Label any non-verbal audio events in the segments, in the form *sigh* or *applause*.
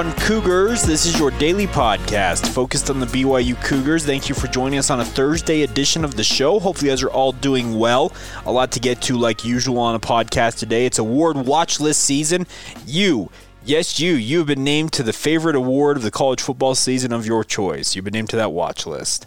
On Cougars. This is your daily podcast focused on the BYU Cougars. Thank you for joining us on a Thursday edition of the show. Hopefully, you guys are all doing well. A lot to get to, like usual, on a podcast today. It's award watch list season. You, yes, you, you have been named to the favorite award of the college football season of your choice. You've been named to that watch list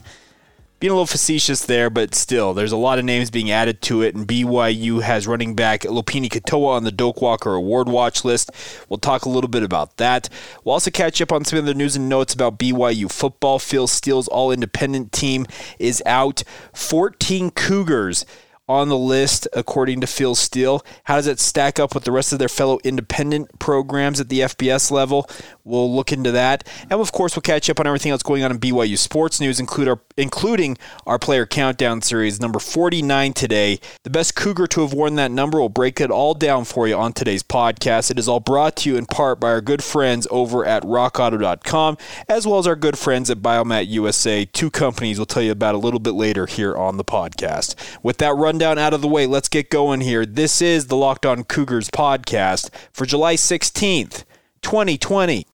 being a little facetious there, but still, there's a lot of names being added to it, and BYU has running back Lopini Katoa on the Doak Walker Award watch list. We'll talk a little bit about that. We'll also catch up on some of the news and notes about BYU football. Phil Steele's All Independent team is out. 14 Cougars on the list, according to Phil Steele. How does it stack up with the rest of their fellow independent programs at the FBS level? We'll look into that. And of course, we'll catch up on everything else going on in BYU sports news, include our, including our player countdown series, number 49 today. The best Cougar to have worn that number will break it all down for you on today's podcast. It is all brought to you in part by our good friends over at rockauto.com, as well as our good friends at Biomat USA, two companies we'll tell you about a little bit later here on the podcast. With that rundown out of the way, let's get going here. This is the Locked On Cougars podcast for July 16th, 2020.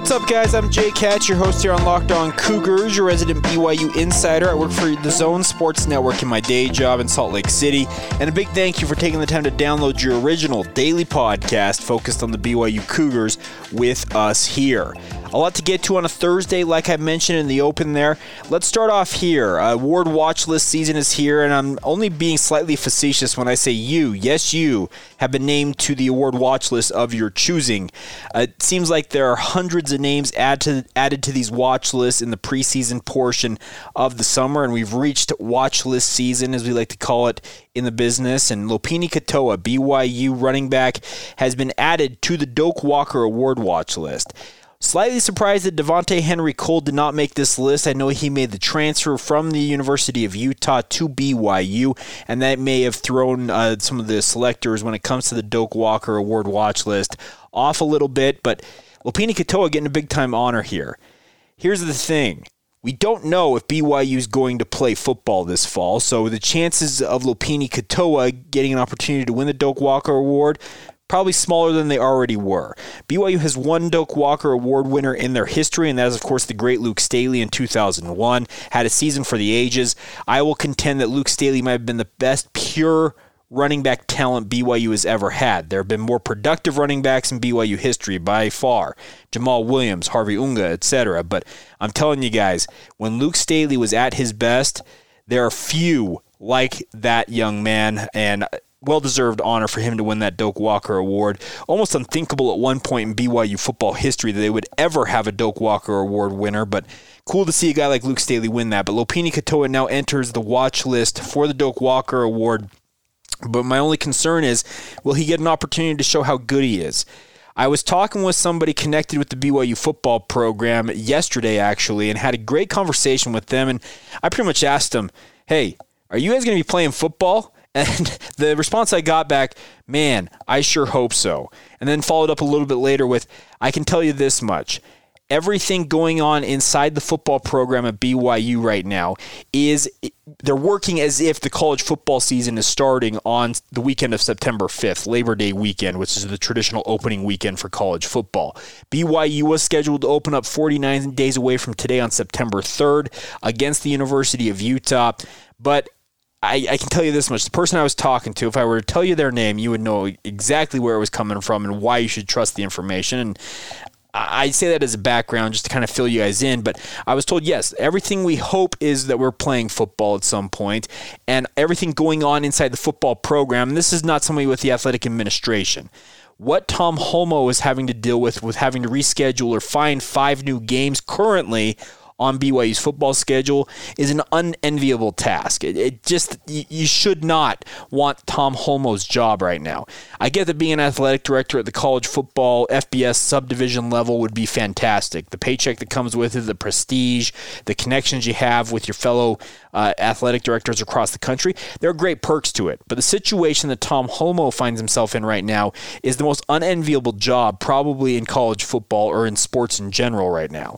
What's up, guys? I'm Jake Hatch, your host here on Locked On Cougars, your resident BYU insider. I work for the Zone Sports Network in my day job in Salt Lake City. And a big thank you for taking the time to download your original daily podcast focused on the BYU Cougars with us here. A lot to get to on a Thursday, like I mentioned in the open there. Let's start off here. Award watch list season is here, and I'm only being slightly facetious when I say you, yes, you, have been named to the award watch list of your choosing. Uh, it seems like there are hundreds of names add to, added to these watch lists in the preseason portion of the summer, and we've reached watch list season, as we like to call it in the business. And Lopini Katoa, BYU running back, has been added to the Doak Walker Award watch list. Slightly surprised that Devontae Henry Cole did not make this list. I know he made the transfer from the University of Utah to BYU, and that may have thrown uh, some of the selectors when it comes to the Doak Walker Award watch list off a little bit. But Lopini Katoa getting a big time honor here. Here's the thing. We don't know if BYU is going to play football this fall, so the chances of Lopini Katoa getting an opportunity to win the Doak Walker Award probably smaller than they already were. BYU has one Doak Walker Award winner in their history, and that is, of course, the great Luke Staley in 2001. Had a season for the ages. I will contend that Luke Staley might have been the best pure running back talent BYU has ever had. There have been more productive running backs in BYU history by far. Jamaal Williams, Harvey Unga, etc. But I'm telling you guys, when Luke Staley was at his best, there are few like that young man, and well deserved honor for him to win that Doak Walker Award. Almost unthinkable at one point in BYU football history that they would ever have a Doak Walker Award winner, but cool to see a guy like Luke Staley win that. But Lopini Katoa now enters the watch list for the Doak Walker Award. But my only concern is will he get an opportunity to show how good he is? I was talking with somebody connected with the BYU football program yesterday, actually, and had a great conversation with them. And I pretty much asked them, hey, are you guys going to be playing football? And *laughs* the response I got back, man, I sure hope so. And then followed up a little bit later with, I can tell you this much. Everything going on inside the football program at BYU right now is they're working as if the college football season is starting on the weekend of September 5th, Labor Day weekend, which is the traditional opening weekend for college football. BYU was scheduled to open up 49 days away from today on September 3rd against the University of Utah. But I, I, can tell you this much. The person I was talking to, if I were to tell you their name, you would know exactly where it was coming from and why you should trust the information. And I say that as a background just to kind of fill you guys in, but I was told yes, everything we hope is that we're playing football at some point, and everything going on inside the football program. This is not somebody with the athletic administration. What Tom Holmoe is having to deal with, with having to reschedule or find five new games currently on BYU's football schedule is an unenviable task. It, it just, you should not want Tom Holmoe's job right now. I get that being an athletic director at the college football FBS subdivision level would be fantastic. The paycheck that comes with it, the prestige, the connections you have with your fellow uh, athletic directors across the country, there are great perks to it. But the situation that Tom Holmoe finds himself in right now is the most unenviable job probably in college football or in sports in general right now.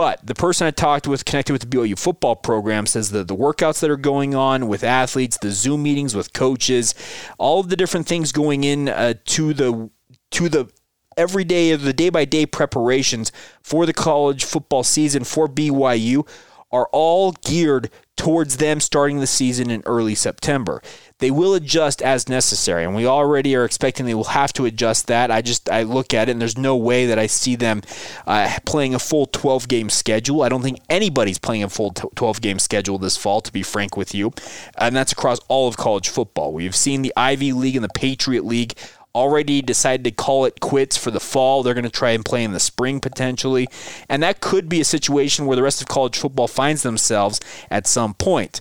But the person I talked with connected with the BYU football program says that the workouts that are going on with athletes, the Zoom meetings with coaches, all of the different things going in uh, to the to the every day of the day by day preparations for the college football season for BYU are all geared towards them starting the season in early September. They will adjust as necessary, and we already are expecting they will have to adjust that. I just I look at it, and there's no way that I see them uh, playing a full 12 game schedule. I don't think anybody's playing a full 12 game schedule this fall, to be frank with you, and that's across all of college football. We've seen the Ivy League and the Patriot League already decided to call it quits for the fall. They're going to try and play in the spring potentially. And that could be a situation where the rest of college football finds themselves at some point.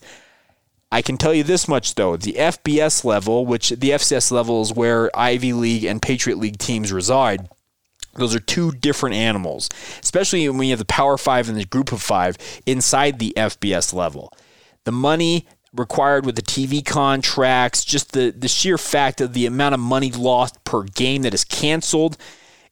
I can tell you this much though the FBS level, which the FCS level is where Ivy League and Patriot League teams reside. Those are two different animals, especially when you have the Power Five and the Group of Five inside the FBS level. The money required with the TV contracts, just the, the sheer fact of the amount of money lost per game that is canceled,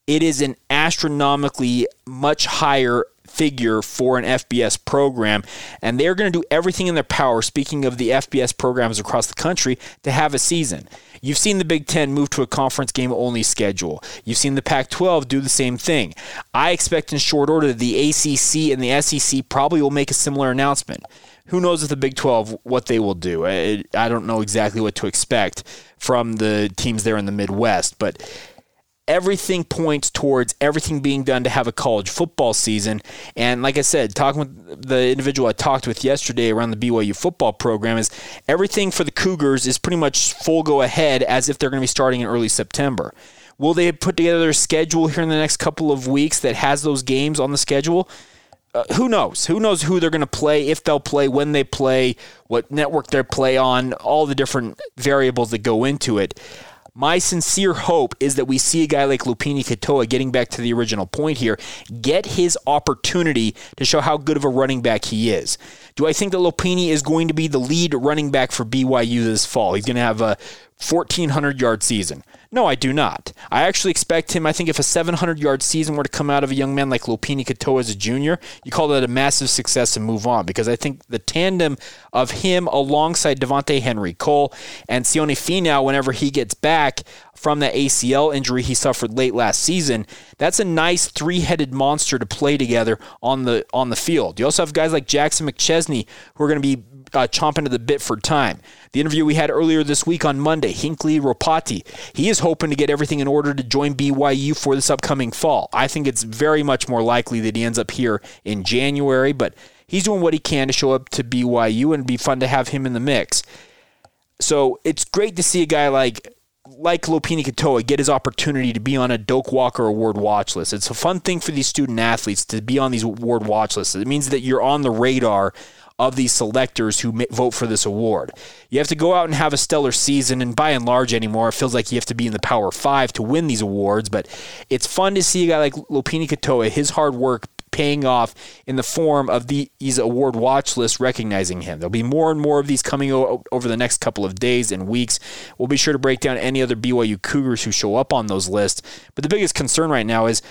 it is an astronomically much higher figure for an FBS program. And they're going to do everything in their power, speaking of the FBS programs across the country, to have a season. You've seen the Big Ten move to a conference game only schedule. You've seen the Pac 12 do the same thing. I expect in short order the ACC and the SEC probably will make a similar announcement who knows with the Big 12 what they will do. I, I don't know exactly what to expect from the teams there in the Midwest, but everything points towards everything being done to have a college football season. And like I said, talking with the individual I talked with yesterday around the BYU football program is everything for the Cougars is pretty much full go ahead as if they're going to be starting in early September. Will they put together a schedule here in the next couple of weeks that has those games on the schedule? Uh, who knows? Who knows who they're going to play, if they'll play, when they play, what network they play on, all the different variables that go into it. My sincere hope is that we see a guy like Lopini Katoa, getting back to the original point here, get his opportunity to show how good of a running back he is. Do I think that Lopini is going to be the lead running back for BYU this fall? He's going to have a 1,400 yard season. No, I do not. I actually expect him. I think if a 700 yard season were to come out of a young man like Lopini Katoa as a junior, you call that a massive success and move on because I think the tandem of him alongside Devontae Henry Cole and Sione Finau, whenever he gets back from that ACL injury he suffered late last season, that's a nice three headed monster to play together on the on the field. You also have guys like Jackson McChesney who are going to be uh, chomping at the bit for time. The interview we had earlier this week on Monday, Hinkley Ropati, he is hoping to get everything in order to join BYU for this upcoming fall. I think it's very much more likely that he ends up here in January, but he's doing what he can to show up to BYU and be fun to have him in the mix. So it's great to see a guy like like Lopini Katoa get his opportunity to be on a Doak Walker Award watch list. It's a fun thing for these student athletes to be on these award watch lists. It means that you're on the radar of these selectors who vote for this award. You have to go out and have a stellar season, and by and large anymore, it feels like you have to be in the Power Five to win these awards. But it's fun to see a guy like Lopini Katoa, his hard work paying off in the form of these award watch lists recognizing him. There'll be more and more of these coming over the next couple of days and weeks. We'll be sure to break down any other BYU Cougars who show up on those lists. But the biggest concern right now is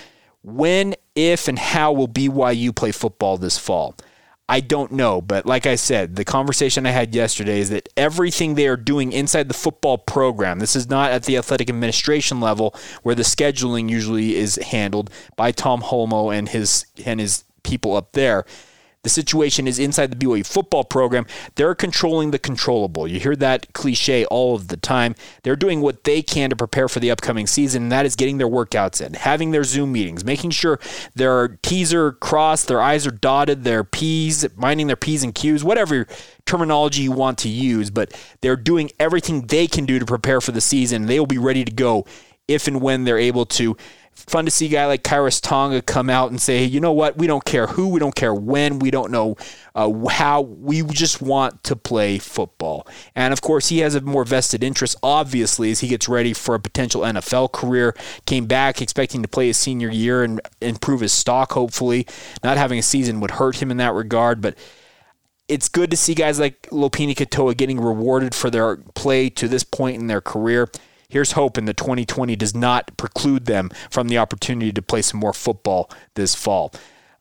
when, if, and how will BYU play football this fall? I don't know, but like I said, the conversation I had yesterday is that everything they are doing inside the football program, this is not at the athletic administration level where the scheduling usually is handled by Tom Holmoe and his and his people up there. The situation is inside the BYU football program. They're controlling the controllable. You hear that cliche all of the time. They're doing what they can to prepare for the upcoming season, and that is getting their workouts in, having their Zoom meetings, making sure their T's are crossed, their I's are dotted, their P's, minding their P's and Q's, whatever terminology you want to use, but they're doing everything they can do to prepare for the season. They will be ready to go if and when they're able to Fun to see a guy like Khyiris Tonga come out and say, you know what, we don't care who, we don't care when, we don't know uh, how, we just want to play football. And of course, he has a more vested interest, obviously, as he gets ready for a potential NFL career. Came back expecting to play his senior year and improve his stock, hopefully. Not having a season would hurt him in that regard, but it's good to see guys like Lopini Katoa getting rewarded for their play to this point in their career. Here's hope, hoping the 2020 does not preclude them from the opportunity to play some more football this fall.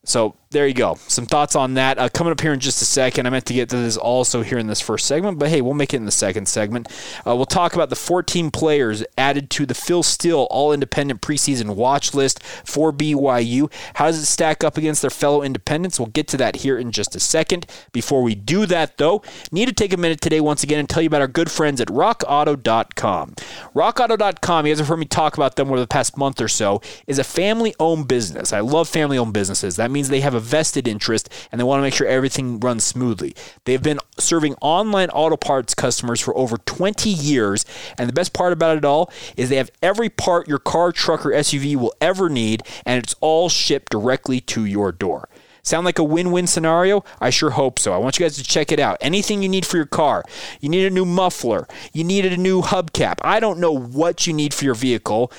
So there you go. Some thoughts on that. Uh, coming up here in just a second. I meant to get to this also here in this first segment, but hey, we'll make it in the second segment. Uh, we'll talk about the 14 players added to the Phil Steele All Independent preseason watch list for BYU. How does it stack up against their fellow independents? We'll get to that here in just a second. Before we do that, though, need to take a minute today once again and tell you about our good friends at RockAuto.com. RockAuto.com, you guys have heard me talk about them over the past month or so, is a family-owned business. I love family-owned businesses. That means they have a vested interest and they want to make sure everything runs smoothly. They've been serving online auto parts customers for over 20 years, and the best part about it all is they have every part your car, truck, or SUV will ever need, and it's all shipped directly to your door. Sound like a win win scenario? I sure hope so. I want you guys to check it out. Anything you need for your car, you need a new muffler, you needed a new hubcap. I don't know what you need for your vehicle.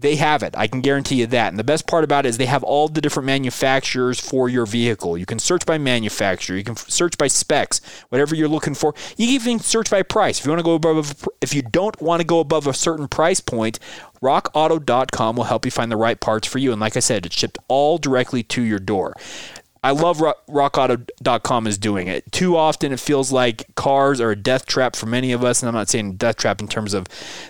They have it. I can guarantee you that. And the best part about it is they have all the different manufacturers for your vehicle. You can search by manufacturer. You can search by specs, whatever you're looking for. You can even search by price. If you want to go above, if you don't want to go above a certain price point, RockAuto.com will help you find the right parts for you. And like I said, it's shipped all directly to your door. I love rock, rockauto.com is doing it. Too often it feels like cars are a death trap for many of us, and I'm not saying death trap in terms of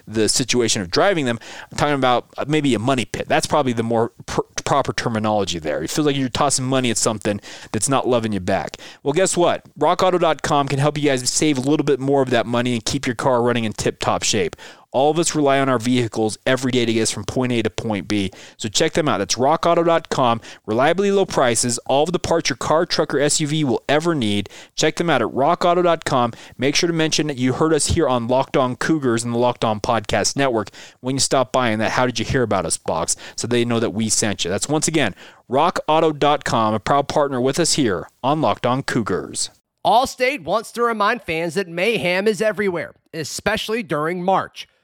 the situation of driving them. I'm talking about uh, maybe a money pit. That's probably the more pr- proper terminology there. It feels like you're tossing money at something that's not loving you back. Well, guess what? RockAuto.com can help you guys save a little bit more of that money and keep your car running in tip-top shape. All of us rely on our vehicles every day to get us from point A to point B. So check them out. That's rockauto.com. Reliably low prices, all of the parts your car, truck, or SUV will ever need. Check them out at rockauto.com. Make sure to mention that you heard us here on Locked On Cougars and the Locked On Podcast Network when you stop by in that How Did You Hear About Us box so they know that we sent you. That's once again rockauto.com, a proud partner with us here on Locked On Cougars. Allstate wants to remind fans that mayhem is everywhere, especially during March.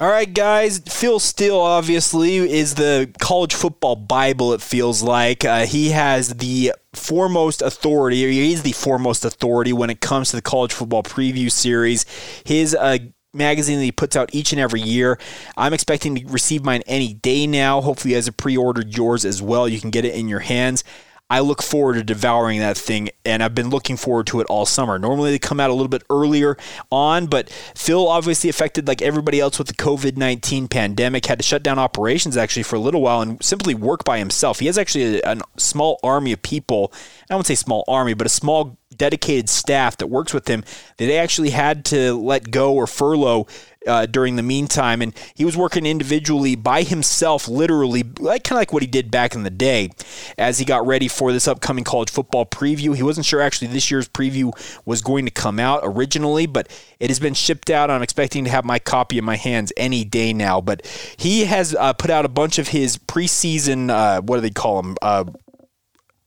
All right, guys. Phil Steele obviously is the college football Bible, it feels like. Uh, he has the foremost authority, or he's the foremost authority when it comes to the college football preview series. His uh, magazine that he puts out each and every year. I'm expecting to receive mine any day now. Hopefully, you guys have pre ordered yours as well. You can get it in your hands. I look forward to devouring that thing, and I've been looking forward to it all summer. Normally they come out a little bit earlier on, but Phil obviously affected like everybody else with the COVID 19 pandemic, had to shut down operations actually for a little while and simply work by himself. He has actually a, a small army of people. I won't say small army, but a small dedicated staff that works with him that they actually had to let go or furlough uh, during the meantime. And he was working individually by himself, literally, like kind of like what he did back in the day as he got ready for this upcoming college football preview. He wasn't sure actually this year's preview was going to come out originally, but it has been shipped out. I'm expecting to have my copy in my hands any day now. But he has uh, put out a bunch of his preseason, uh, what do they call them? Uh,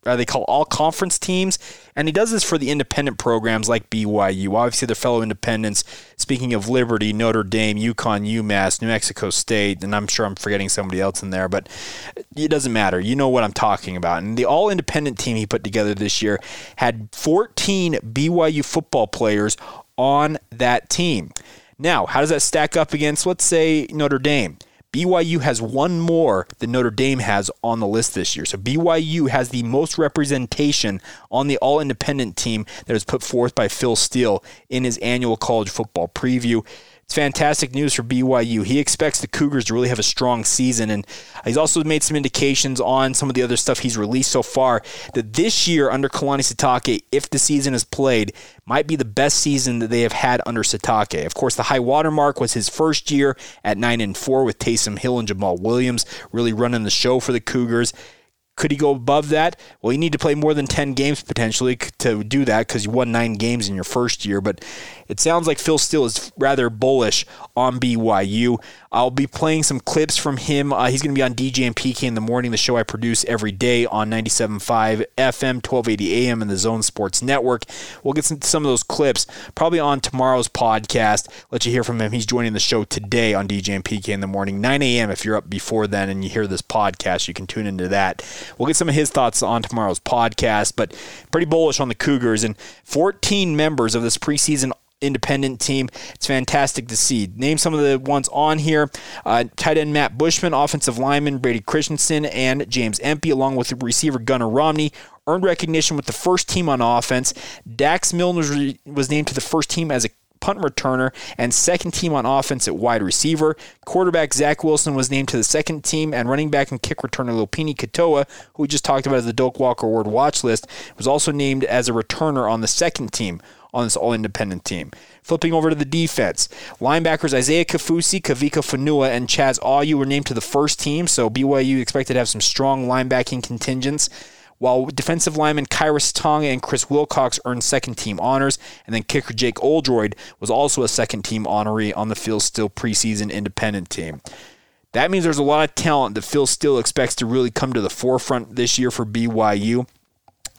uh, they call all conference teams, and he does this for the independent programs like BYU. Obviously, their fellow independents. Speaking of Liberty, Notre Dame, UConn, UMass, New Mexico State, and I'm sure I'm forgetting somebody else in there, but it doesn't matter. You know what I'm talking about. And the all independent team he put together this year had 14 BYU football players on that team. Now, how does that stack up against, let's say, Notre Dame? BYU has one more than Notre Dame has on the list this year. So BYU has the most representation on the all independent team that is put forth by Phil Steele in his annual college football preview. It's fantastic news for BYU. He expects the Cougars to really have a strong season, and he's also made some indications on some of the other stuff he's released so far that this year under Kalani Sitake, if the season is played, might be the best season that they have had under Sitake. Of course, the high water mark was his first year at nine and four with Taysom Hill and Jamaal Williams really running the show for the Cougars. Could he go above that? Well, you need to play more than 10 games potentially to do that because you won nine games in your first year. But it sounds like Phil Steele is rather bullish on BYU. I'll be playing some clips from him. Uh, he's going to be on DJ and PK in the morning, the show I produce every day on 97.5 FM, 1280 AM, and the Zone Sports Network. We'll get some, some of those clips probably on tomorrow's podcast. Let you hear from him. He's joining the show today on DJ and PK in the morning, 9 a.m. If you're up before then and you hear this podcast, you can tune into that. We'll get some of his thoughts on tomorrow's podcast, but pretty bullish on the Cougars. And 14 members of this preseason independent team. It's fantastic to see. Name some of the ones on here. Uh, tight end Matt Bushman, offensive lineman Brady Christensen, and James Empey, along with receiver Gunnar Romney. Earned recognition with the first team on offense. Dax Milne was named to the first team as a punt returner, and second team on offense at wide receiver. Quarterback Zach Wilson was named to the second team, and running back and kick returner Lopini Katoa, who we just talked about as the Doak Walker Award watch list, was also named as a returner on the second team on this all independent team. Flipping over to the defense, linebackers Isaiah Kaufusi, Kavika Fanua, and Chaz Ayu were named to the first team, so BYU expected to have some strong linebacking contingents. While defensive lineman Khyiris Tonga and Chris Wilcox earned second team honors, and then kicker Jake Oldroyd was also a second team honoree on the Phil Steele preseason independent team. That means there's a lot of talent that Phil Steele expects to really come to the forefront this year for BYU.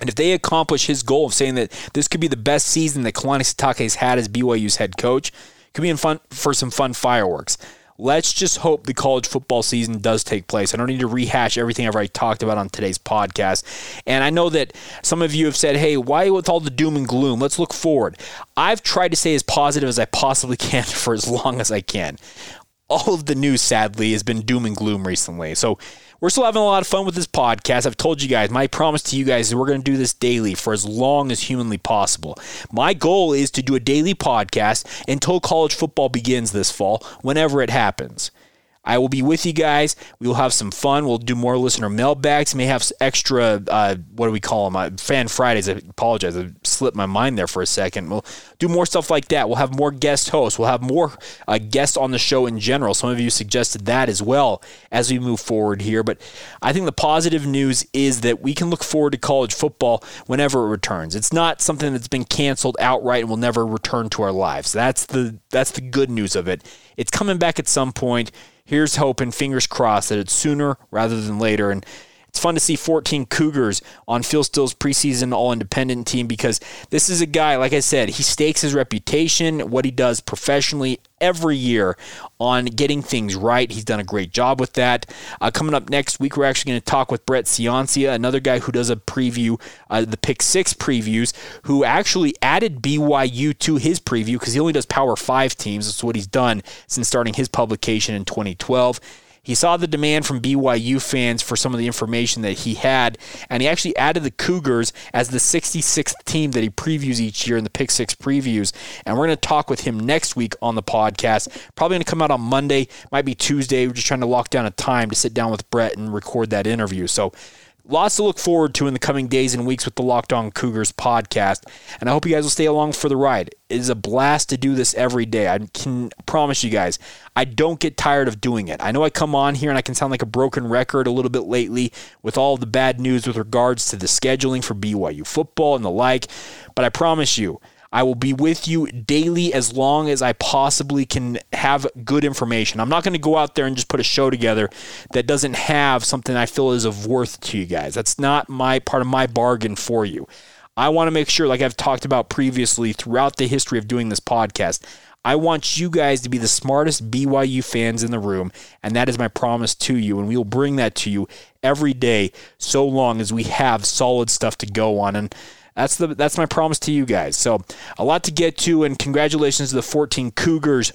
And if they accomplish his goal of saying that this could be the best season that Kalani Sitake has had as BYU's head coach, could be in fun for some fun fireworks. Let's just hope the college football season does take place. I don't need to rehash everything I've already talked about on today's podcast. And I know that some of you have said, hey, why with all the doom and gloom? Let's look forward. I've tried to stay as positive as I possibly can *laughs* for as long as I can. All of the news, sadly, has been doom and gloom recently. So we're still having a lot of fun with this podcast. I've told you guys, my promise to you guys is we're going to do this daily for as long as humanly possible. My goal is to do a daily podcast until college football begins this fall, whenever it happens. I will be with you guys. We will have some fun. We'll do more listener mailbags. May have extra, uh, what do we call them? Uh, fan Fridays. I apologize. I slipped my mind there for a second. We'll do more stuff like that. We'll have more guest hosts. We'll have more uh, guests on the show in general. Some of you suggested that as well as we move forward here. But I think the positive news is that we can look forward to college football whenever it returns. It's not something that's been canceled outright and will never return to our lives. That's the that's the good news of it. It's coming back at some point here's hoping, fingers crossed, that it's sooner rather than later. And it's fun to see 14 Cougars on Phil Steele's preseason All Independent team because this is a guy, like I said, he stakes his reputation, what he does professionally every year on getting things right. He's done a great job with that. Uh, coming up next week, we're actually going to talk with Brett Ciancia, another guy who does a preview, uh, the Pick Six previews, who actually added BYU to his preview because he only does Power Five teams. That's what he's done since starting his publication in 2012. He saw the demand from BYU fans for some of the information that he had, and he actually added the Cougars as the 66th team that he previews each year in the Pick Six previews. And we're going to talk with him next week on the podcast. Probably going to come out on Monday, might be Tuesday. We're just trying to lock down a time to sit down with Brett and record that interview. So Lots to look forward to in the coming days and weeks with the Locked On Cougars podcast, and I hope you guys will stay along for the ride. It is a blast to do this every day. I can promise you guys, I don't get tired of doing it. I know I come on here and I can sound like a broken record a little bit lately with all the bad news with regards to the scheduling for BYU football and the like, but I promise you, I will be with you daily as long as I possibly can have good information. I'm not going to go out there and just put a show together that doesn't have something I feel is of worth to you guys. That's not my part of my bargain for you. I want to make sure, like I've talked about previously throughout the history of doing this podcast, I want you guys to be the smartest BYU fans in the room, and that is my promise to you. And we will bring that to you every day, so long as we have solid stuff to go on. And that's the that's my promise to you guys. So a lot to get to, and congratulations to the 14 Cougars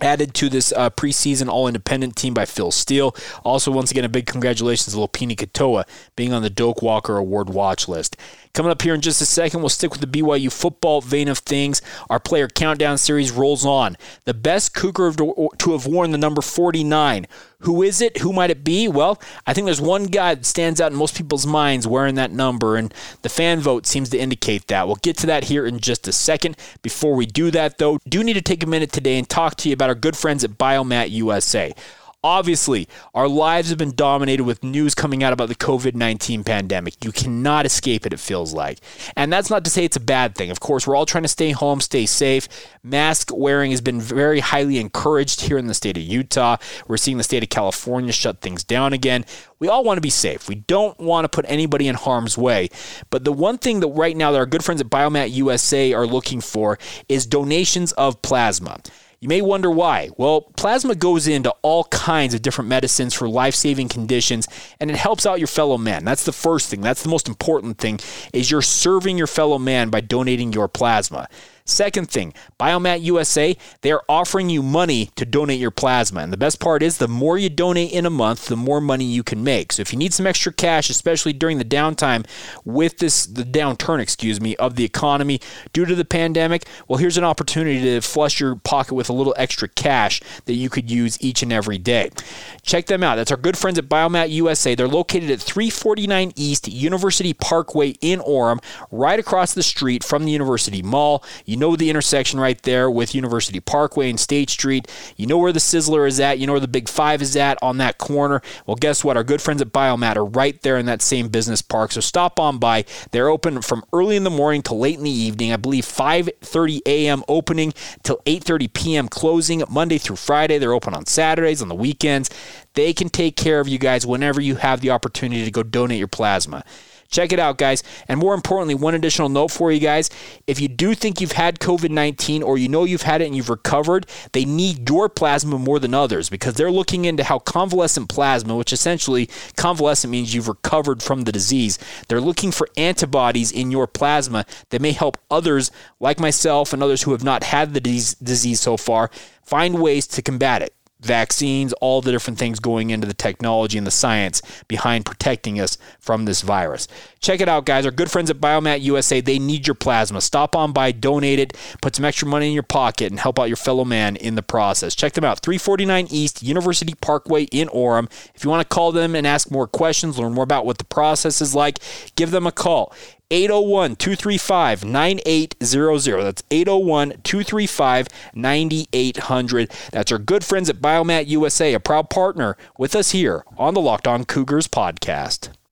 added to this uh, preseason all independent team by Phil Steele. Also, once again, a big congratulations to Lopini Katoa being on the Doak Walker Award watch list. Coming up here in just a second, we'll stick with the BYU football vein of things. Our player countdown series rolls on. The best Cougar to have worn the number 49. Who is it? Who might it be? Well, I think there's one guy that stands out in most people's minds wearing that number, and the fan vote seems to indicate that. We'll get to that here in just a second. Before we do that, though, do need to take a minute today and talk to you about our good friends at Biomat USA. Obviously, our lives have been dominated with news coming out about the COVID 19 pandemic. You cannot escape it, it feels like. And that's not to say it's a bad thing. Of course, we're all trying to stay home, stay safe. Mask wearing has been very highly encouraged here in the state of Utah. We're seeing the state of California shut things down again. We all want to be safe. We don't want to put anybody in harm's way. But the one thing that right now that our good friends at Biomat USA are looking for is donations of plasma. You may wonder why. Well, plasma goes into all kinds of different medicines for life-saving conditions and it helps out your fellow man. That's the first thing. That's the most important thing is you're serving your fellow man by donating your plasma. Second thing, Biomat USA, they are offering you money to donate your plasma. And the best part is the more you donate in a month, the more money you can make. So if you need some extra cash, especially during the downtime with this the downturn, excuse me, of the economy due to the pandemic, well here's an opportunity to flush your pocket with a little extra cash that you could use each and every day. Check them out. That's our good friends at Biomat USA. They're located at 349 East University Parkway in Orem, right across the street from the University Mall. You know the intersection right there with University Parkway and State Street. You know where the Sizzler is at. You know where the Big Five is at on that corner. Well, guess what? Our good friends at Biomat are right there in that same business park. So stop on by. They're open from early in the morning to late in the evening. I believe 5:30 a.m. opening till 8:30 p.m. closing Monday through Friday. They're open on Saturdays on the weekends. They can take care of you guys whenever you have the opportunity to go donate your plasma. Check it out, guys. And more importantly, one additional note for you guys if you do think you've had COVID 19 or you know you've had it and you've recovered, they need your plasma more than others because they're looking into how convalescent plasma, which essentially convalescent means you've recovered from the disease, they're looking for antibodies in your plasma that may help others like myself and others who have not had the disease so far find ways to combat it vaccines, all the different things going into the technology and the science behind protecting us from this virus. Check it out, guys. Our good friends at Biomat USA, they need your plasma. Stop on by, donate it, put some extra money in your pocket, and help out your fellow man in the process. Check them out, 349 East University Parkway in Orem. If you want to call them and ask more questions, learn more about what the process is like, give them a call. 801 235 9800. That's 801 235 9800. That's our good friends at Biomat USA, a proud partner with us here on the Locked On Cougars podcast.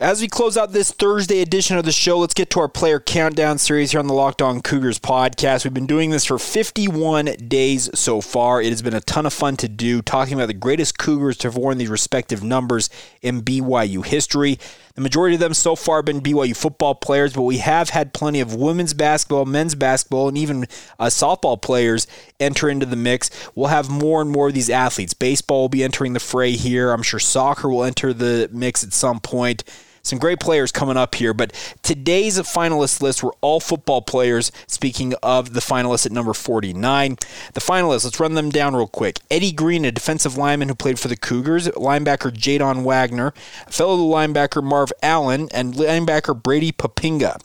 As we close out this Thursday edition of the show, let's get to our player countdown series here on the Locked On Cougars podcast. We've been doing this for 51 days so far. It has been a ton of fun to do, talking about the greatest Cougars to have worn these respective numbers in BYU history. The majority of them so far have been BYU football players, but we have had plenty of women's basketball, men's basketball, and even uh, softball players enter into the mix. We'll have more and more of these athletes. Baseball will be entering the fray here. I'm sure soccer will enter the mix at some point. Some great players coming up here, but today's finalist list were all football players. Speaking of the finalists at number 49, the finalists, let's run them down real quick. Eddie Green, a defensive lineman who played for the Cougars, linebacker Jadon Wagner, fellow linebacker Marv Allen, and linebacker Brady Poppinga.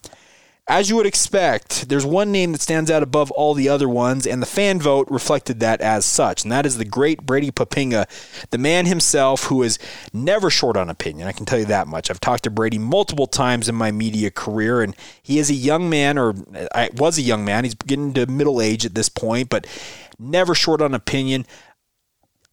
As you would expect, there's one name that stands out above all the other ones, and the fan vote reflected that as such, and that is the great Brady Poppinga, the man himself who is never short on opinion. I can tell you that much. I've talked to Brady multiple times in my media career, and he is a young man, or I was a young man. He's getting to middle age at this point, but never short on opinion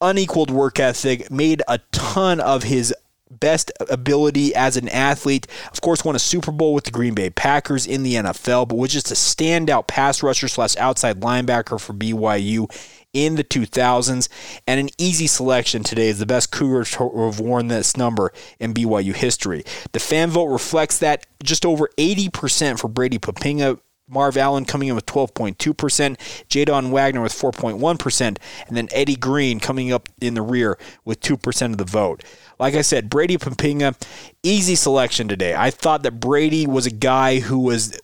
unequaled work ethic, made a ton of his best ability as an athlete. Of course, won a Super Bowl with the Green Bay Packers in the NFL, but was just a standout pass rusher slash outside linebacker for BYU in the 2000s. And an easy selection today is the best Cougar to have worn this number in BYU history. The fan vote reflects that just over 80% for Brady Poppinga. Marv Allen coming in with 12.2%, Jadon Wagner with 4.1%, and then Eddie Green coming up in the rear with 2% of the vote. Like I said, Brady Poppinga, easy selection today. I thought that Brady was a guy who was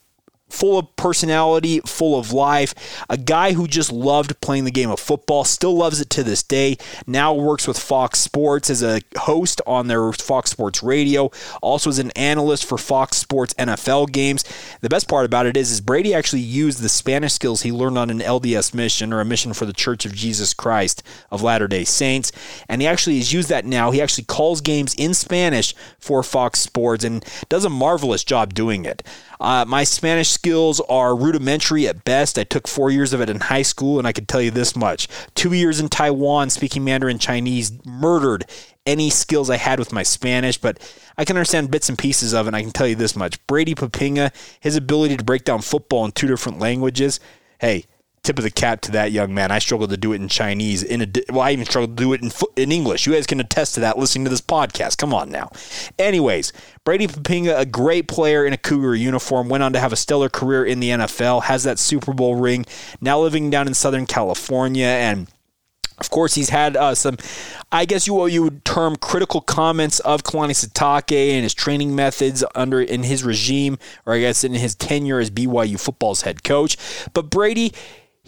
full of personality, full of life, a guy who just loved playing the game of football, still loves it to this day. Now works with Fox Sports as a host on their Fox Sports Radio, also as an analyst for Fox Sports NFL games. The best part about it is, is Brady actually used the Spanish skills he learned on an LDS mission or a mission for the Church of Jesus Christ of Latter-day Saints, and he actually has used that now. He actually calls games in Spanish for Fox Sports and does a marvelous job doing it. Uh, my Spanish skills are rudimentary at best. I took four years of it in high school, and I can tell you this much. Two years in Taiwan speaking Mandarin Chinese murdered any skills I had with my Spanish, but I can understand bits and pieces of it, and I can tell you this much. Brady Poppinga, his ability to break down football in two different languages, hey, tip of the cap to that young man. I struggled to do it in Chinese. In a, well, I even struggled to do it in in English. You guys can attest to that listening to this podcast. Come on now. Anyways, Brady Poppinga, a great player in a Cougar uniform, went on to have a stellar career in the NFL. Has that Super Bowl ring. Now living down in Southern California and. Of course, he's had uh, some, I guess you you would term critical comments of Kalani Sitake and his training methods under in his regime, or I guess in his tenure as BYU football's head coach. But Brady,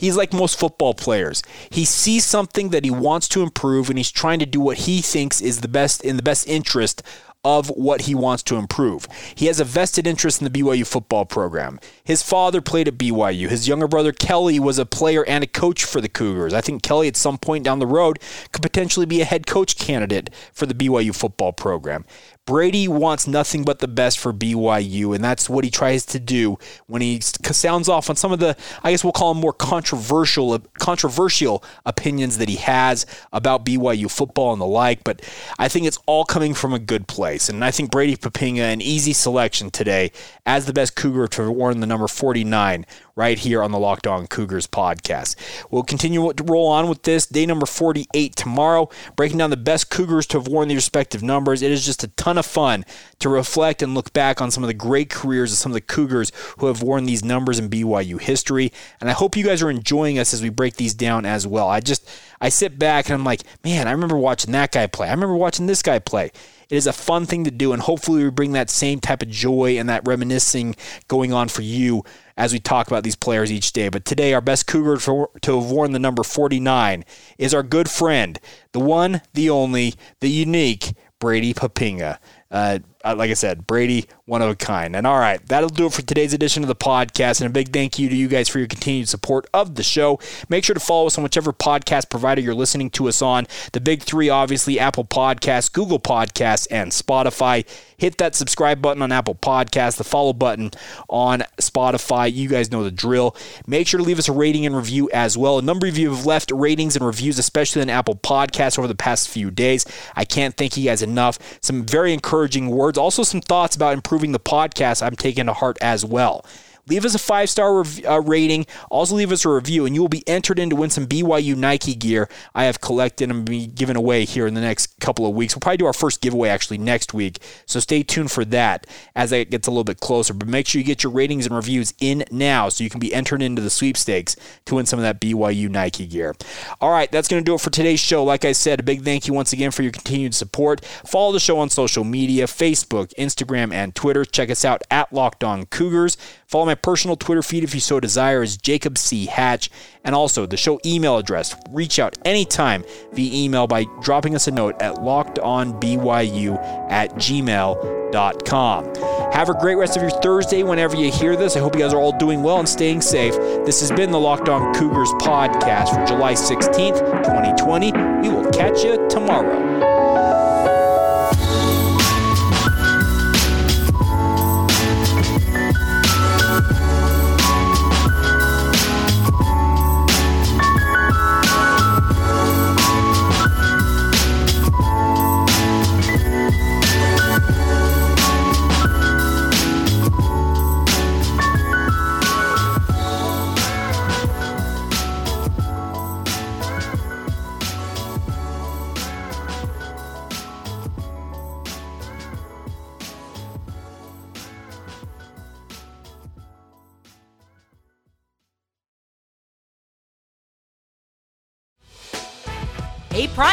He's like most football players. He sees something that he wants to improve and he's trying to do what he thinks is the best in the best interest of what he wants to improve. He has a vested interest in the BYU football program. His father played at BYU. His younger brother Kelly was a player and a coach for the Cougars. I think Kelly at some point down the road could potentially be a head coach candidate for the BYU football program. Brady wants nothing but the best for BYU, and that's what he tries to do when he sounds off on some of the, I guess we'll call them more controversial, uh, controversial opinions that he has about BYU football and the like. But I think it's all coming from a good place, and I think Brady Poppinga, an easy selection today as the best Cougar to have worn the number 49 right here on the Locked On Cougars podcast. We'll continue to roll on with this day number 48 tomorrow, breaking down the best Cougars to have worn the respective numbers. It is just a ton of fun to reflect and look back on some of the great careers of some of the Cougars who have worn these numbers in BYU history. And I hope you guys are enjoying us as we break these down as well. I just I sit back and I'm like, man, I remember watching that guy play. I remember watching this guy play. It is a fun thing to do, and hopefully, we bring that same type of joy and that reminiscing going on for you as we talk about these players each day. But today, our best Cougar for, to have worn the number 49 is our good friend, the one, the only, the unique Brady Poppinga. Uh, uh, Uh, like I said, Brady, one of a kind. And all right, that'll do it for today's edition of the podcast. And a big thank you to you guys for your continued support of the show. Make sure to follow us on whichever podcast provider you're listening to us on. The big three, obviously, Apple Podcasts, Google Podcasts, and Spotify. Hit that subscribe button on Apple Podcasts, the follow button on Spotify. You guys know the drill. Make sure to leave us a rating and review as well. A number of you have left ratings and reviews, especially on Apple Podcasts over the past few days. I can't thank you guys enough. Some very encouraging words. Also, some thoughts about improving the podcast I'm taking to heart as well. Leave us a five star rev- uh, rating. Also, leave us a review, and you will be entered in to win some BYU Nike gear I have collected and be given away here in the next couple of weeks. We'll probably do our first giveaway actually next week, so stay tuned for that as it gets a little bit closer. But make sure you get your ratings and reviews in now so you can be entered into the sweepstakes to win some of that BYU Nike gear. All right, that's going to do it for today's show. Like I said, a big thank you once again for your continued support. Follow the show on social media Facebook, Instagram, and Twitter. Check us out at Locked On Cougars. Follow my personal Twitter feed if you so desire is Jacob C. Hatch. And also the show email address. Reach out anytime via email by dropping us a note at lockedonbyu at gmail.com. Have a great rest of your Thursday whenever you hear this. I hope you guys are all doing well and staying safe. This has been the Locked On Cougars podcast for July 16th, 2020. We will catch you tomorrow.